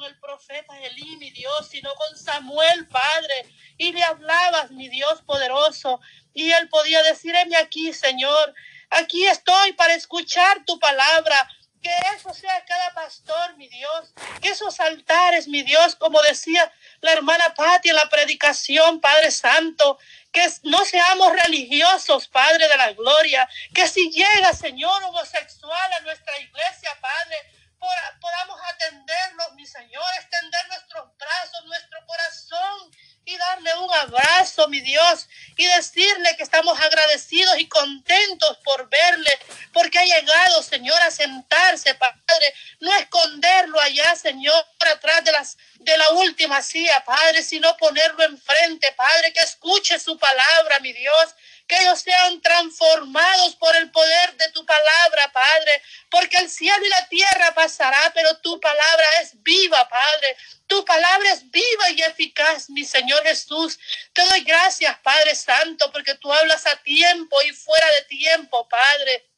con el profeta Elí, mi Dios, sino con Samuel, Padre. Y le hablabas, mi Dios poderoso. Y él podía decir, aquí, Señor. Aquí estoy para escuchar tu palabra. Que eso sea cada pastor, mi Dios. Que esos altares, mi Dios, como decía la hermana Patti en la predicación, Padre Santo, que no seamos religiosos, Padre de la Gloria, que si llega, Señor, homosexual a nuestra iglesia, Padre, podamos atenderlos, mi Señor, extender nuestros brazos, nuestro corazón y darle un abrazo, mi Dios, y decirle que estamos agradecidos y contentos por verle, porque ha llegado, Señor, a sentarse, Padre, no esconderlo allá, Señor, atrás de las de la última silla, Padre, sino ponerlo enfrente, Padre, que escuche su palabra, mi Dios, que ellos sean transformados por el poder de tu palabra, Padre, porque el cielo y la tierra pasará, pero tu palabra es viva, Padre. Tu palabra es viva y eficaz, mi Señor Jesús. Te doy gracias, Padre Santo, porque tú hablas a tiempo y fuera de tiempo, Padre.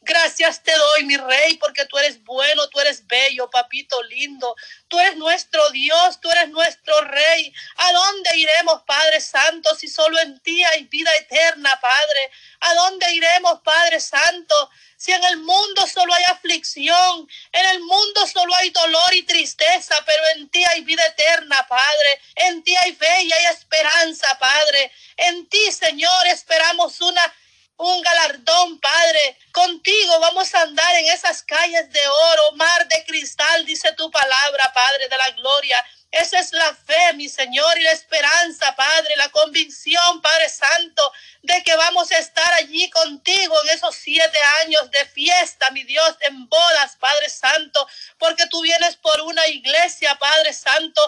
Gracias te doy, mi rey, porque tú eres bueno, tú eres bello, papito lindo. Tú eres nuestro Dios, tú eres nuestro rey. ¿A dónde iremos, Padre Santo, si solo en ti hay vida eterna, Padre? ¿A dónde iremos, Padre Santo, si en el mundo solo hay aflicción, en el mundo solo hay dolor y tristeza, pero en ti hay vida eterna, Padre? En ti hay fe y hay esperanza, Padre. En ti, Señor, esperamos una un galardón, Padre. Contigo vamos a andar en esas calles de oro, mar de cristal, dice tu palabra, Padre de la gloria. Esa es la fe, mi Señor, y la esperanza, Padre, la convicción, Padre Santo, de que vamos a estar allí contigo en esos siete años de fiesta, mi Dios, en bodas, Padre Santo, porque tú vienes por una iglesia, Padre Santo,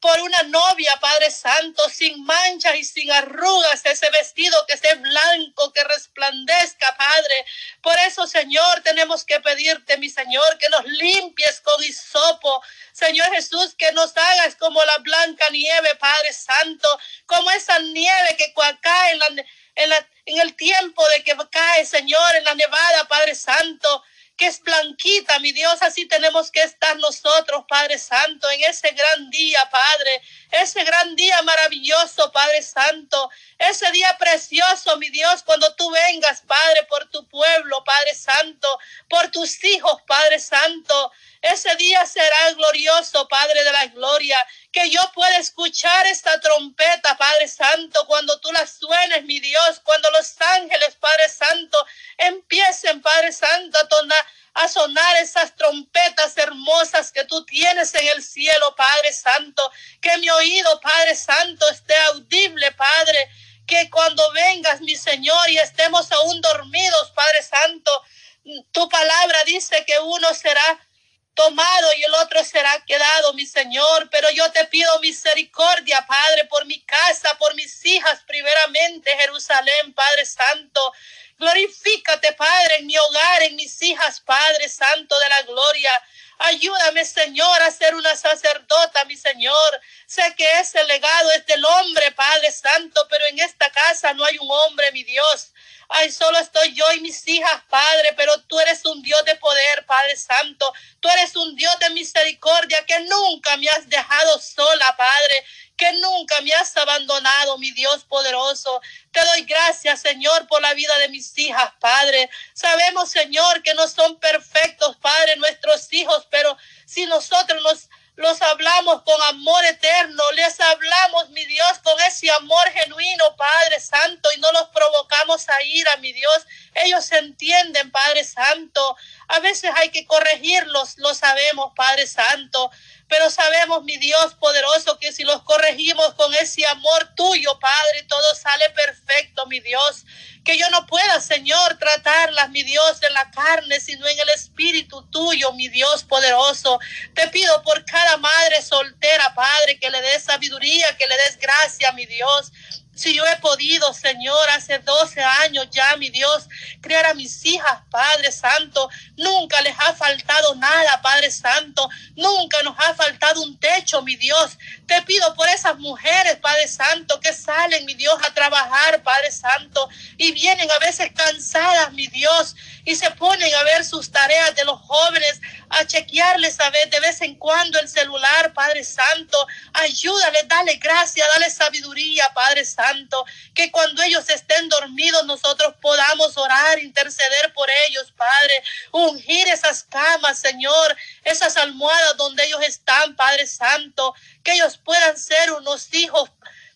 por una novia, Padre Santo, sin manchas y sin arrugas, ese vestido que esté blanco, que resplandezca, Padre. Por eso, Señor, tenemos que pedirte, mi Señor, que nos limpies con hisopo. Señor Jesús, que nos hagas como la blanca nieve, Padre Santo, como esa nieve que cae en, en el tiempo de que cae, Señor, en la nevada, Padre Santo que es blanquita, mi Dios, así tenemos que estar nosotros, Padre Santo, en ese gran día, Padre, ese gran día maravilloso, Padre Santo, ese día precioso, mi Dios, cuando tú vengas, Padre, por tu pueblo, Padre Santo, por tus hijos, Padre Santo. Ese día será glorioso, Padre de la gloria, que yo pueda escuchar esta trompeta, Padre Santo, cuando tú la suenes, mi Dios, cuando los ángeles, Padre Santo, empiecen, Padre Santo, a, tonar, a sonar esas trompetas hermosas que tú tienes en el cielo, Padre Santo, que mi oído, Padre Santo, esté audible, Padre, que cuando vengas, mi Señor, y estemos aún dormidos, Padre Santo, tu palabra dice que uno será tomado y el otro será quedado, mi Señor. Pero yo te pido misericordia, Padre, por mi casa, por mis hijas, primeramente, Jerusalén, Padre Santo. Glorifícate, Padre, en mi hogar, en mis hijas, Padre Santo de la gloria. Ayúdame, Señor, a ser una sacerdota, mi Señor. Sé que ese legado es del hombre, Padre Santo, pero en esta casa no hay un hombre, mi Dios. Ay, solo estoy yo y mis hijas, Padre, pero tú eres un Dios de poder, Padre Santo. Tú eres un Dios de misericordia que nunca me has dejado sola, Padre, que nunca me has abandonado, mi Dios poderoso. Te doy gracias, Señor, por la vida de mis hijas, Padre. Sabemos, Señor, que no son perfectos, Padre, nuestros hijos, pero si nosotros nos los hablamos con amor eterno, les hablamos, mi Dios, con ese amor genuino, Padre Santo, y no los provocamos a ira, mi Dios. Ellos entienden, Padre Santo. A veces hay que corregirlos, lo sabemos, Padre Santo. Pero sabemos, mi Dios poderoso, que si los corregimos con ese amor tuyo, Padre, todo sale perfecto, mi Dios. Que yo no pueda, Señor, tratarlas, mi Dios, en la carne, sino en el espíritu tuyo, mi Dios poderoso. Te pido por cada madre soltera, Padre, que le des sabiduría, que le des gracia, mi Dios. Si yo he podido, Señor, hace 12 años ya, mi Dios, criar a mis hijas, Padre Santo, nunca les ha faltado nada, Padre Santo, nunca nos ha faltado un techo, mi Dios. Te pido por esas mujeres, Padre Santo, que salen, mi Dios, a trabajar, Padre Santo, y vienen a veces cansadas, mi Dios, y se ponen a ver sus tareas de los jóvenes, a chequearles a ver de vez en cuando el celular, Padre Santo. Ayúdale, dale gracia, dale sabiduría, Padre Santo. Que cuando ellos estén dormidos nosotros podamos orar, interceder por ellos, Padre. Ungir esas camas, Señor, esas almohadas donde ellos están, Padre Santo. Que ellos puedan ser unos hijos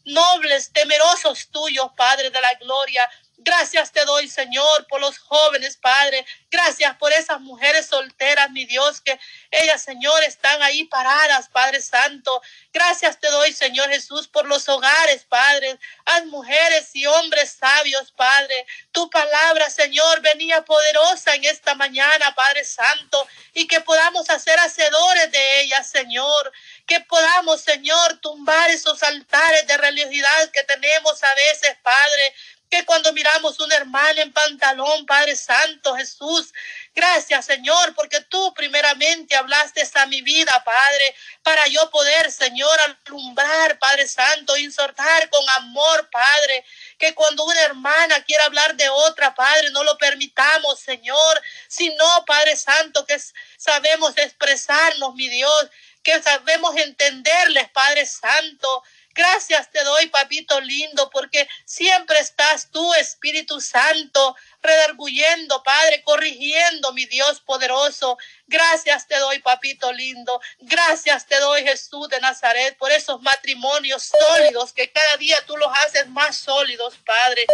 nobles, temerosos tuyos, Padre de la gloria. Gracias te doy, Señor, por los jóvenes, Padre. Gracias por esas mujeres solteras, mi Dios, que ellas, Señor, están ahí paradas, Padre Santo. Gracias te doy, Señor Jesús, por los hogares, Padre. Haz mujeres y hombres sabios, Padre. Tu palabra, Señor, venía poderosa en esta mañana, Padre Santo, y que podamos hacer hacedores de ellas, Señor. Que podamos, Señor, tumbar esos altares de religiosidad que tenemos a veces, Padre que cuando miramos una hermana en pantalón, Padre Santo Jesús, gracias Señor, porque tú primeramente hablaste a mi vida, Padre, para yo poder, Señor, alumbrar, Padre Santo, insertar con amor, Padre, que cuando una hermana quiera hablar de otra, Padre, no lo permitamos, Señor, sino, Padre Santo, que sabemos expresarnos, mi Dios, que sabemos entenderles, Padre Santo, Gracias te doy, papito lindo, porque siempre estás tú, Espíritu Santo, redarguyendo, Padre, corrigiendo, mi Dios poderoso. Gracias te doy, papito lindo. Gracias te doy, Jesús de Nazaret, por esos matrimonios sólidos que cada día tú los haces más sólidos, Padre.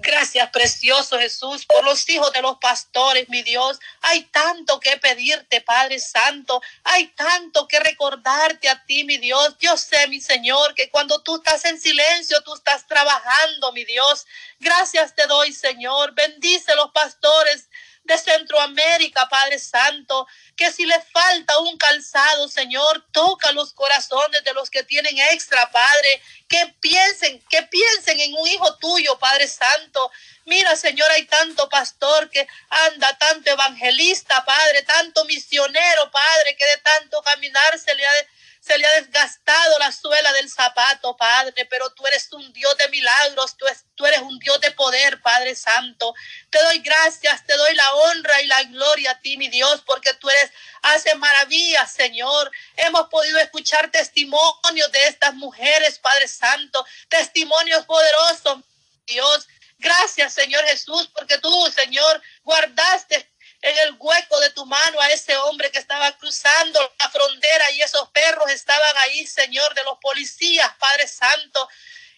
Gracias, precioso Jesús, por los hijos de los pastores, mi Dios. Hay tanto que pedirte, Padre Santo. Hay tanto que recordarte a ti, mi Dios. Yo sé, mi Señor, que cuando tú estás en silencio, tú estás trabajando, mi Dios. Gracias te doy, Señor. Bendice los pastores de Centroamérica, Padre Santo, que si les falta un calzado, Señor, toca los corazones de los que tienen extra, Padre, que piensen, que piensen en un hijo tuyo, Padre Santo. Mira, Señor, hay tanto pastor que anda, tanto evangelista, Padre, tanto misionero, Padre, que de tanto caminar se le ha se le ha desgastado la suela del zapato, Padre, pero tú eres un Dios de milagros, tú, eres un Dios de poder, Padre Santo. Te doy gracias, te doy la honra y la gloria a ti, mi Dios, porque tú eres, hace maravillas, Señor. Hemos podido escuchar testimonios de estas mujeres, Padre Santo, testimonios poderosos, Dios. Gracias, Señor Jesús, porque tú, Señor, guardaste en el hueco de tu mano a ese hombre que estaba cruzando la frontera y esos perros estaban ahí, Señor, de los policías, Padre Santo.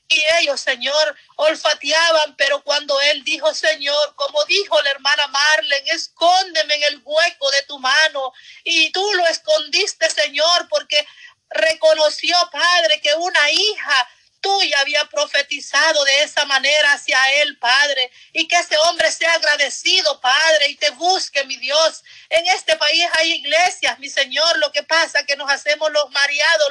Y ellos, Señor, olfateaban, pero cuando él dijo, Señor, como dijo la hermana Marlene, escóndeme en el hueco de tu mano. Y tú lo escondiste, Señor, porque reconoció, Padre, que una hija tuya había profetizado de esa manera hacia él, Padre, y que ese hombre sea agradecido, Padre, y te busque, mi Dios. En este país hay iglesias, mi Señor, lo que pasa que nos hacemos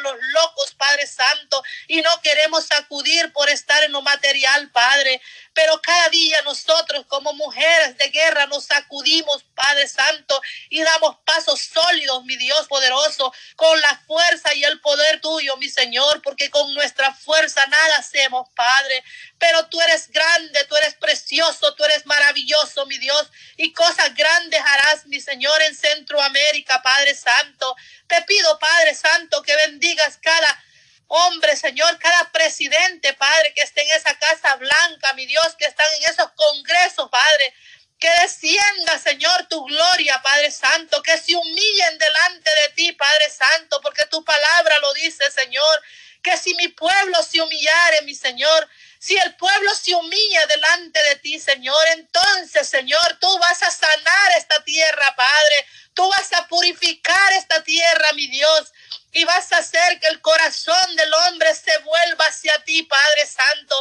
los locos, Padre Santo, y no queremos sacudir por estar en lo material, Padre. Pero cada día nosotros como mujeres de guerra nos sacudimos, Padre Santo, y damos pasos sólidos, mi Dios poderoso, con la fuerza y el poder tuyo, mi Señor, porque con nuestra fuerza nada hacemos, Padre. Pero tú eres grande, tú eres precioso, tú eres maravilloso, mi Dios, y cosas grandes harás, mi Señor, en Centroamérica, Padre Santo. Te pido, Padre Santo, que bendigas cada Hombre, Señor, cada presidente, Padre, que esté en esa casa blanca, mi Dios, que están en esos congresos, Padre, que descienda, Señor, tu gloria, Padre Santo, que se humillen delante de ti, Padre Santo, porque tu palabra lo dice, Señor, que si mi pueblo se humillare, mi Señor, si el pueblo se humilla delante de ti, Señor, entonces, Señor, tú vas a sanar esta tierra, Padre. Tú vas a purificar esta tierra, mi Dios y vas a hacer que el corazón del hombre se vuelva hacia ti, Padre Santo.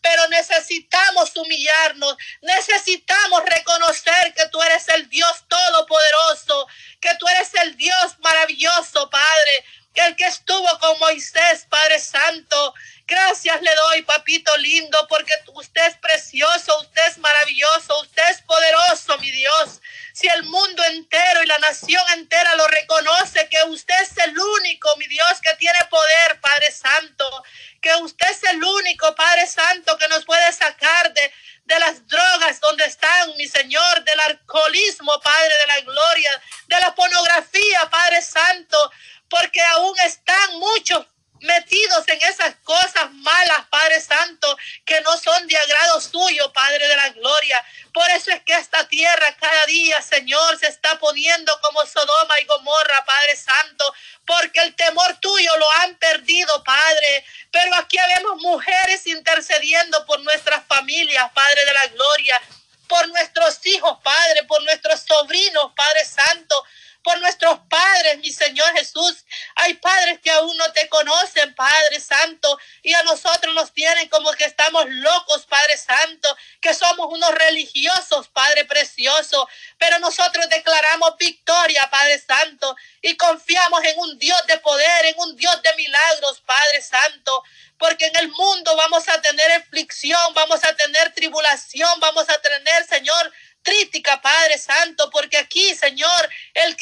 Pero necesitamos humillarnos, necesitamos reconocer que tú eres el Dios todopoderoso, que tú eres el Dios maravilloso, Padre, el que estuvo con Moisés, Padre Santo. Gracias le doy, papito lindo, porque usted es precioso, usted es maravilloso, usted es poderoso, mi Dios. Si el mundo entero y la nación entera lo reconoce, que usted es el único, mi Dios, que tiene poder, Padre Santo, que usted es el único, Padre Santo, que nos puede sacar de, de las drogas donde están, mi Señor, del alcoholismo, Padre de la gloria, de la pornografía, Padre Santo, porque aún están muchos metidos en esas cosas malas, Padre Santo, que no son de agrado suyo, Padre de la gloria. Por eso es que esta tierra cada día, Señor, se está poniendo como Sodoma y Gomorra, Padre Santo, porque el temor tuyo lo han perdido, Padre. Pero aquí vemos mujeres intercediendo por nuestras familias, Padre de la gloria, por nuestros hijos, Padre, por nuestros sobrinos, Padre Santo por nuestros padres, mi Señor Jesús. Hay padres que aún no te conocen, Padre Santo, y a nosotros nos tienen como que estamos locos, Padre Santo, que somos unos religiosos, Padre precioso, pero nosotros declaramos victoria, Padre Santo, y confiamos en un Dios de poder, en un Dios de milagros, Padre Santo, porque en el mundo vamos a tener aflicción, vamos a tener tribulación, vamos a tener, Señor, crítica, Padre Santo, porque aquí, Señor,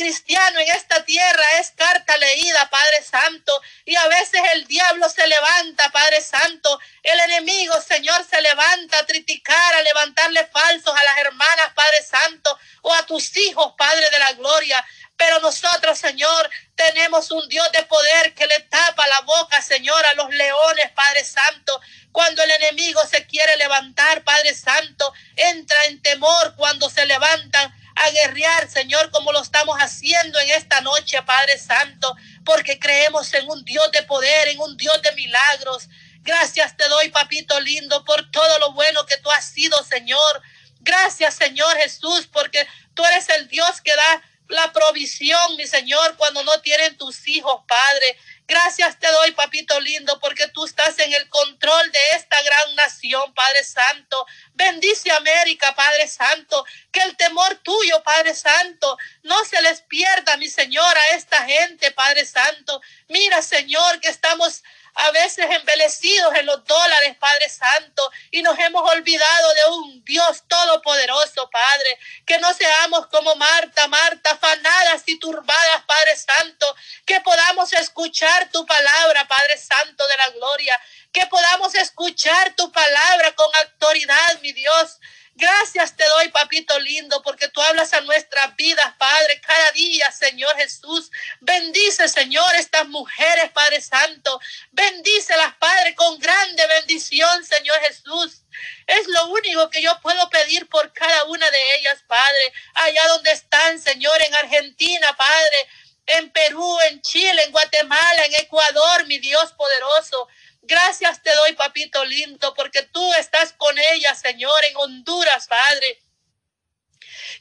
cristiano en esta tierra es carta leída, Padre Santo, y a veces el diablo se levanta, Padre Santo, el enemigo, Señor, se levanta a criticar, a levantarle falsos a las hermanas, Padre Santo, o a tus hijos, Padre de la gloria. Pero nosotros, Señor, tenemos un Dios de poder que le tapa la boca, Señor, a los leones, Padre Santo. Cuando el enemigo se quiere levantar, Padre Santo, entra en temor cuando se levantan a guerrear, Señor, como lo estamos haciendo en esta noche, Padre Santo, porque creemos en un Dios de poder, en un Dios de milagros. Gracias te doy, papito lindo, por todo lo bueno que tú has sido, Señor. Gracias, Señor Jesús, porque tú eres el Dios que da la provisión, mi Señor, cuando no tienen tus hijos, Padre. Gracias te doy, papito lindo, porque tú estás en el control de esta gran nación, Padre Santo. Bendice América, Padre Santo. Que el temor tuyo, Padre Santo, no se les pierda, mi Señor, a esta gente, Padre Santo. Mira, Señor, que estamos a veces embelecidos en los dólares, Padre Santo, y nos hemos olvidado de un Dios todopoderoso, Padre, que no seamos como Marta, Marta, y turbadas, Padre Santo, que podamos escuchar tu palabra, Padre Santo de la gloria, que podamos escuchar tu palabra con autoridad, mi Dios, Gracias te doy, papito lindo, porque tú hablas a nuestras vidas, Padre, cada día, Señor Jesús. Bendice, Señor, estas mujeres, Padre Santo. Bendícelas, Padre, con grande bendición, Señor Jesús. Es lo único que yo puedo pedir por cada una de ellas, Padre. Allá donde están, Señor, en Argentina, Padre, en Perú, en Chile, en Guatemala, en Ecuador, mi Dios poderoso. Gracias te doy, papito lindo, porque tú estás con ella, Señor, en Honduras, Padre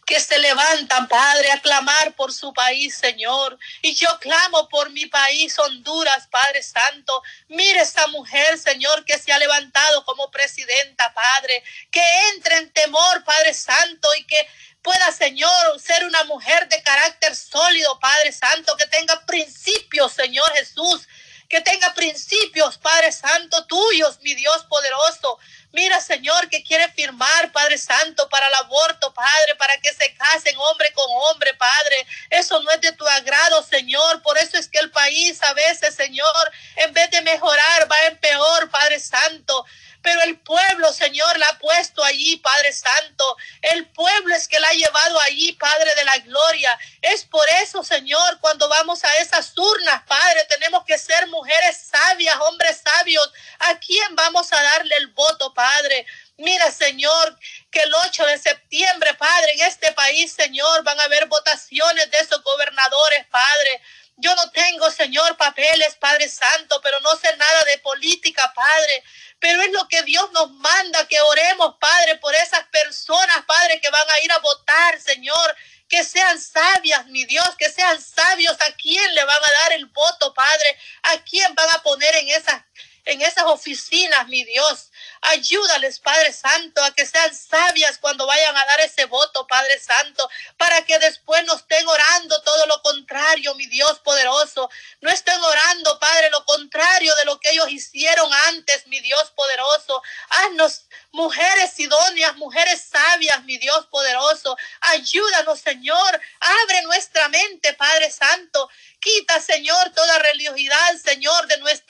que se levantan, Padre, a clamar por su país, Señor. Y yo clamo por mi país, Honduras, Padre Santo. Mire esa mujer, Señor, que se ha levantado como presidenta, Padre. Que entre en temor, Padre Santo, y que pueda, Señor, ser una mujer de carácter sólido, Padre Santo, que tenga principios, Señor Jesús, que tenga principios, Padre Santo, tuyos, mi Dios poderoso. Mira, Señor, que quiere firmar, Padre Santo, para el aborto, Padre, para que se casen hombre con hombre, Padre. Eso no es de tu agrado, Señor. Por eso es que el país a veces, Señor, en vez de mejorar, va en peor, Padre Santo. Pero el pueblo, Señor, la ha puesto allí, Padre Santo. El pueblo es que la ha llevado allí, Padre de la gloria. Es por eso, Señor, cuando vamos a esas urnas, Padre, tenemos que ser mujeres sabias, hombres sabios. ¿A quién vamos a darle el voto, Padre? Mira, Señor, que el 8 de septiembre, Padre, en este país, Señor, van a haber votaciones de esos gobernadores, Padre. Yo no tengo, Señor, papeles, Padre Santo, pero no sé nada de política, Padre. Pero es lo que Dios nos manda, que oremos, Padre, por esas personas, Padre, que van a ir a votar, Señor. Que sean sabias, mi Dios, que sean sabios. ¿A quién le van a dar el voto, Padre? ¿A quién van a poner en esas, en esas oficinas, mi Dios? Ayúdales, Padre Santo, a que sean sabias cuando vayan a dar ese voto, Padre Santo, para que después no estén orando todo lo contrario, mi Dios poderoso. No estén orando, Padre, lo contrario de lo que ellos hicieron antes, mi Dios poderoso. Haznos mujeres idóneas, mujeres sabias, mi Dios poderoso. Ayúdanos, Señor. Abre nuestra mente, Padre Santo. Quita, Señor, toda religiosidad, Señor, de nuestra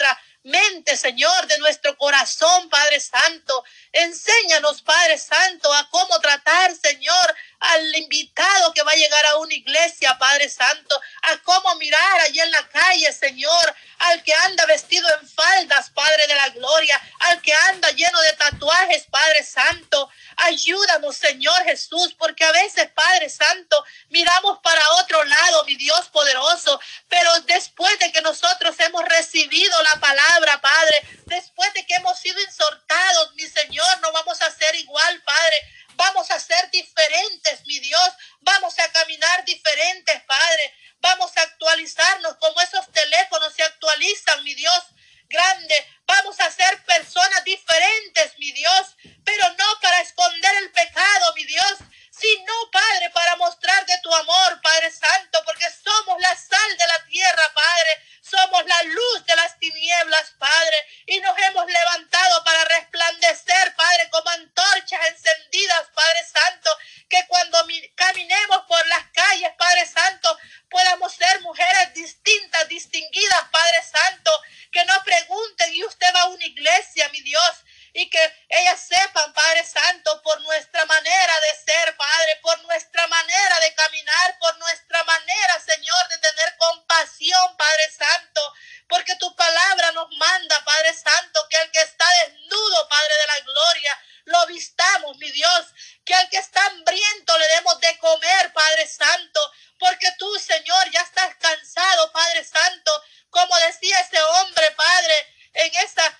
Señor, de nuestro corazón, Padre Santo. Enséñanos, Padre Santo, a cómo tratar, Señor, al invitado que va a llegar a una iglesia, Padre Santo, a cómo mirar allí en la calle, Señor, al que anda vestido en faldas, Padre de la Gloria, al que anda lleno de tatuajes, Padre Santo. Ayúdanos, Señor Jesús, porque a veces, Padre Santo, miramos para otro lado, mi Dios poderoso, pero después de que nosotros hemos recibido la palabra, Padre, después de que hemos sido insortados, mi Señor, no vamos a ser igual, Padre Vamos a ser diferentes, mi Dios. Vamos a caminar diferentes, Padre. Vamos a actualizarnos como esos teléfonos se actualizan, mi Dios grande. Vamos a ser personas diferentes, mi Dios, pero no para esconder el pecado, mi Dios, sino, Padre, para mostrar de tu amor, Padre Santo, porque somos la sal de la tierra, Padre. Somos la luz de las tinieblas, Padre, y nos hemos levantado para resplandecer, Padre, como antorchas encendidas, Padre Santo, que cuando caminemos por las calles, Padre Santo, podamos ser mujeres distintas, distinguidas, Padre Santo, que no pregunten y usted va a una iglesia, mi Dios, y que ellas sepan, Padre Santo, por nuestra manera de ser, Padre, por nuestra manera de caminar, por nuestra manera, Señor, de tener compasión, Padre Santo, porque tu palabra nos manda, Padre Santo, que el que está desnudo, Padre de la gloria, lo vistamos, mi Dios, que al que está hambriento le demos de comer, Padre Santo, porque tú, Señor, ya estás cansado, Padre Santo, como decía ese hombre, Padre, en esa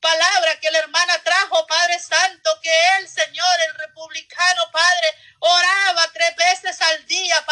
palabra que la hermana trajo, Padre Santo, que él, Señor, el republicano, Padre, oraba tres veces al día,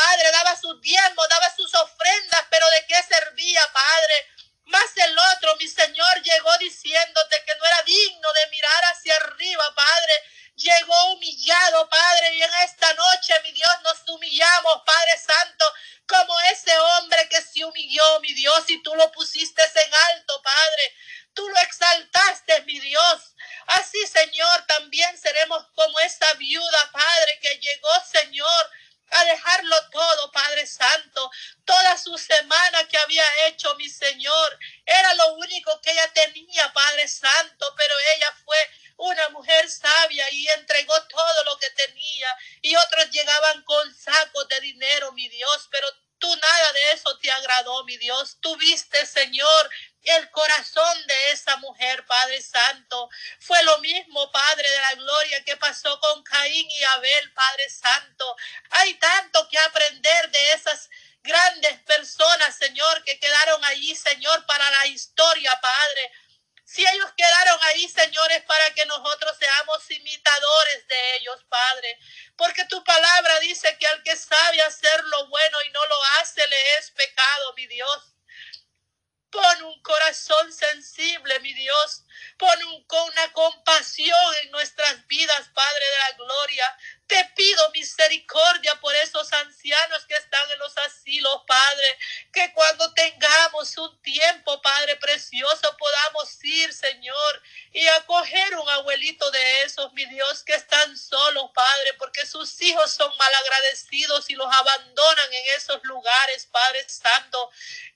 Diezmos, daba sus ofrendas, pero ¿de qué servía, Padre? Más el otro, mi Señor, llegó diciéndote que no era digno de mirar hacia arriba, Padre. Llegó humillado, Padre, y en esta noche, mi Dios, nos humillamos, Padre Santo, como ese hombre que se humilló, mi Dios, y tú lo pusiste en alto, Padre tú lo exaltaste, mi Dios. Así, Señor, también seremos como esa viuda, Padre, que llegó, Señor, a dejarlo todo, Padre Santo. Toda su semana que había hecho, mi Señor, era lo único que ella tenía, Padre Santo, pero ella fue una mujer sabia y entregó todo lo que tenía. Y otros llegaban con sacos de dinero, mi Dios, pero tú nada de eso te agradó, mi Dios. Tú viste, Señor, el corazón de esa mujer, Padre Santo. Fue lo mismo, Padre de la Gloria, que pasó con Caín y Abel, Padre Santo. Hay tanto que aprender de esas grandes personas, Señor, que quedaron allí, Señor, para la historia, Padre. Si ellos quedaron ahí, señores, para que nosotros seamos imitadores de ellos, Padre. Porque tu palabra dice que al que sabe hacer lo bueno y no lo hace, le es pecado, mi Dios. Pon un corazón sensible, mi Dios. Pon un, una compasión en nuestras vidas, Padre de la Gloria. Te pido misericordia por esos ancianos que están en los asilos, Padre. Que cuando tengamos un tiempo, Padre precioso, podamos ir, Señor, y acoger un abuelito de esos, mi Dios, que están solos, Padre, porque sus hijos son malagradecidos y los abandonan en esos lugares, Padre Santo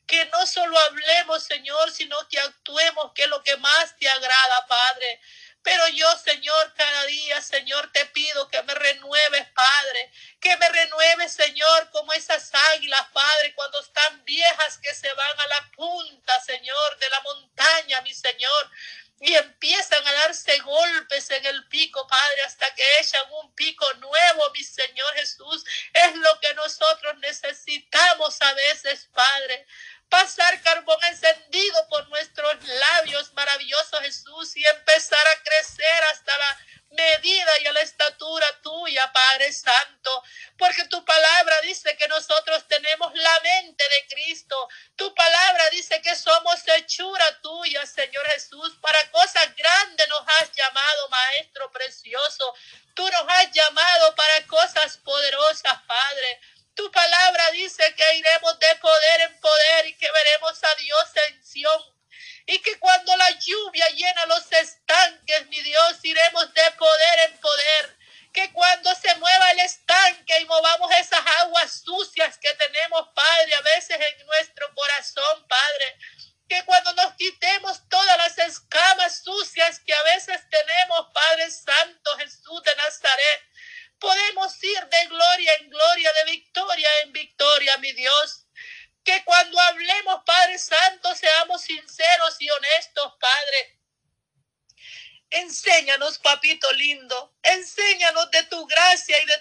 que no solo hablemos, Señor, sino que actuemos, que es lo que más te agrada, Padre. Pero yo, Señor, cada día, Señor, te pido que me renueves, Padre. Que me renueves, Señor, como esas águilas, Padre, cuando están viejas que se van a la punta, Señor, de la montaña, mi Señor. Y empiezan a darse golpes en el pico, Padre, hasta que echan un pico nuevo, mi Señor Jesús. Es lo que nosotros necesitamos a veces, Padre pasar carbón encendido por nuestros labios, maravilloso Jesús, y empezar a crecer hasta la medida y a la estatura tuya, Padre Santo, porque tu palabra dice que nosotros tenemos la mente de Cristo. Tu palabra dice somos hechura tuya, Señor Jesús. Para cosas grandes nos has llamado, Maestro precioso. Tú nos has llamado para cosas poderosas, Padre. Tu palabra dice que iremos de poder en poder y que veremos a Dios en Sion. Y que cuando hablemos, Padre Santo, seamos sinceros y honestos, Padre. Enséñanos, papito lindo, enséñanos de tu gracia y de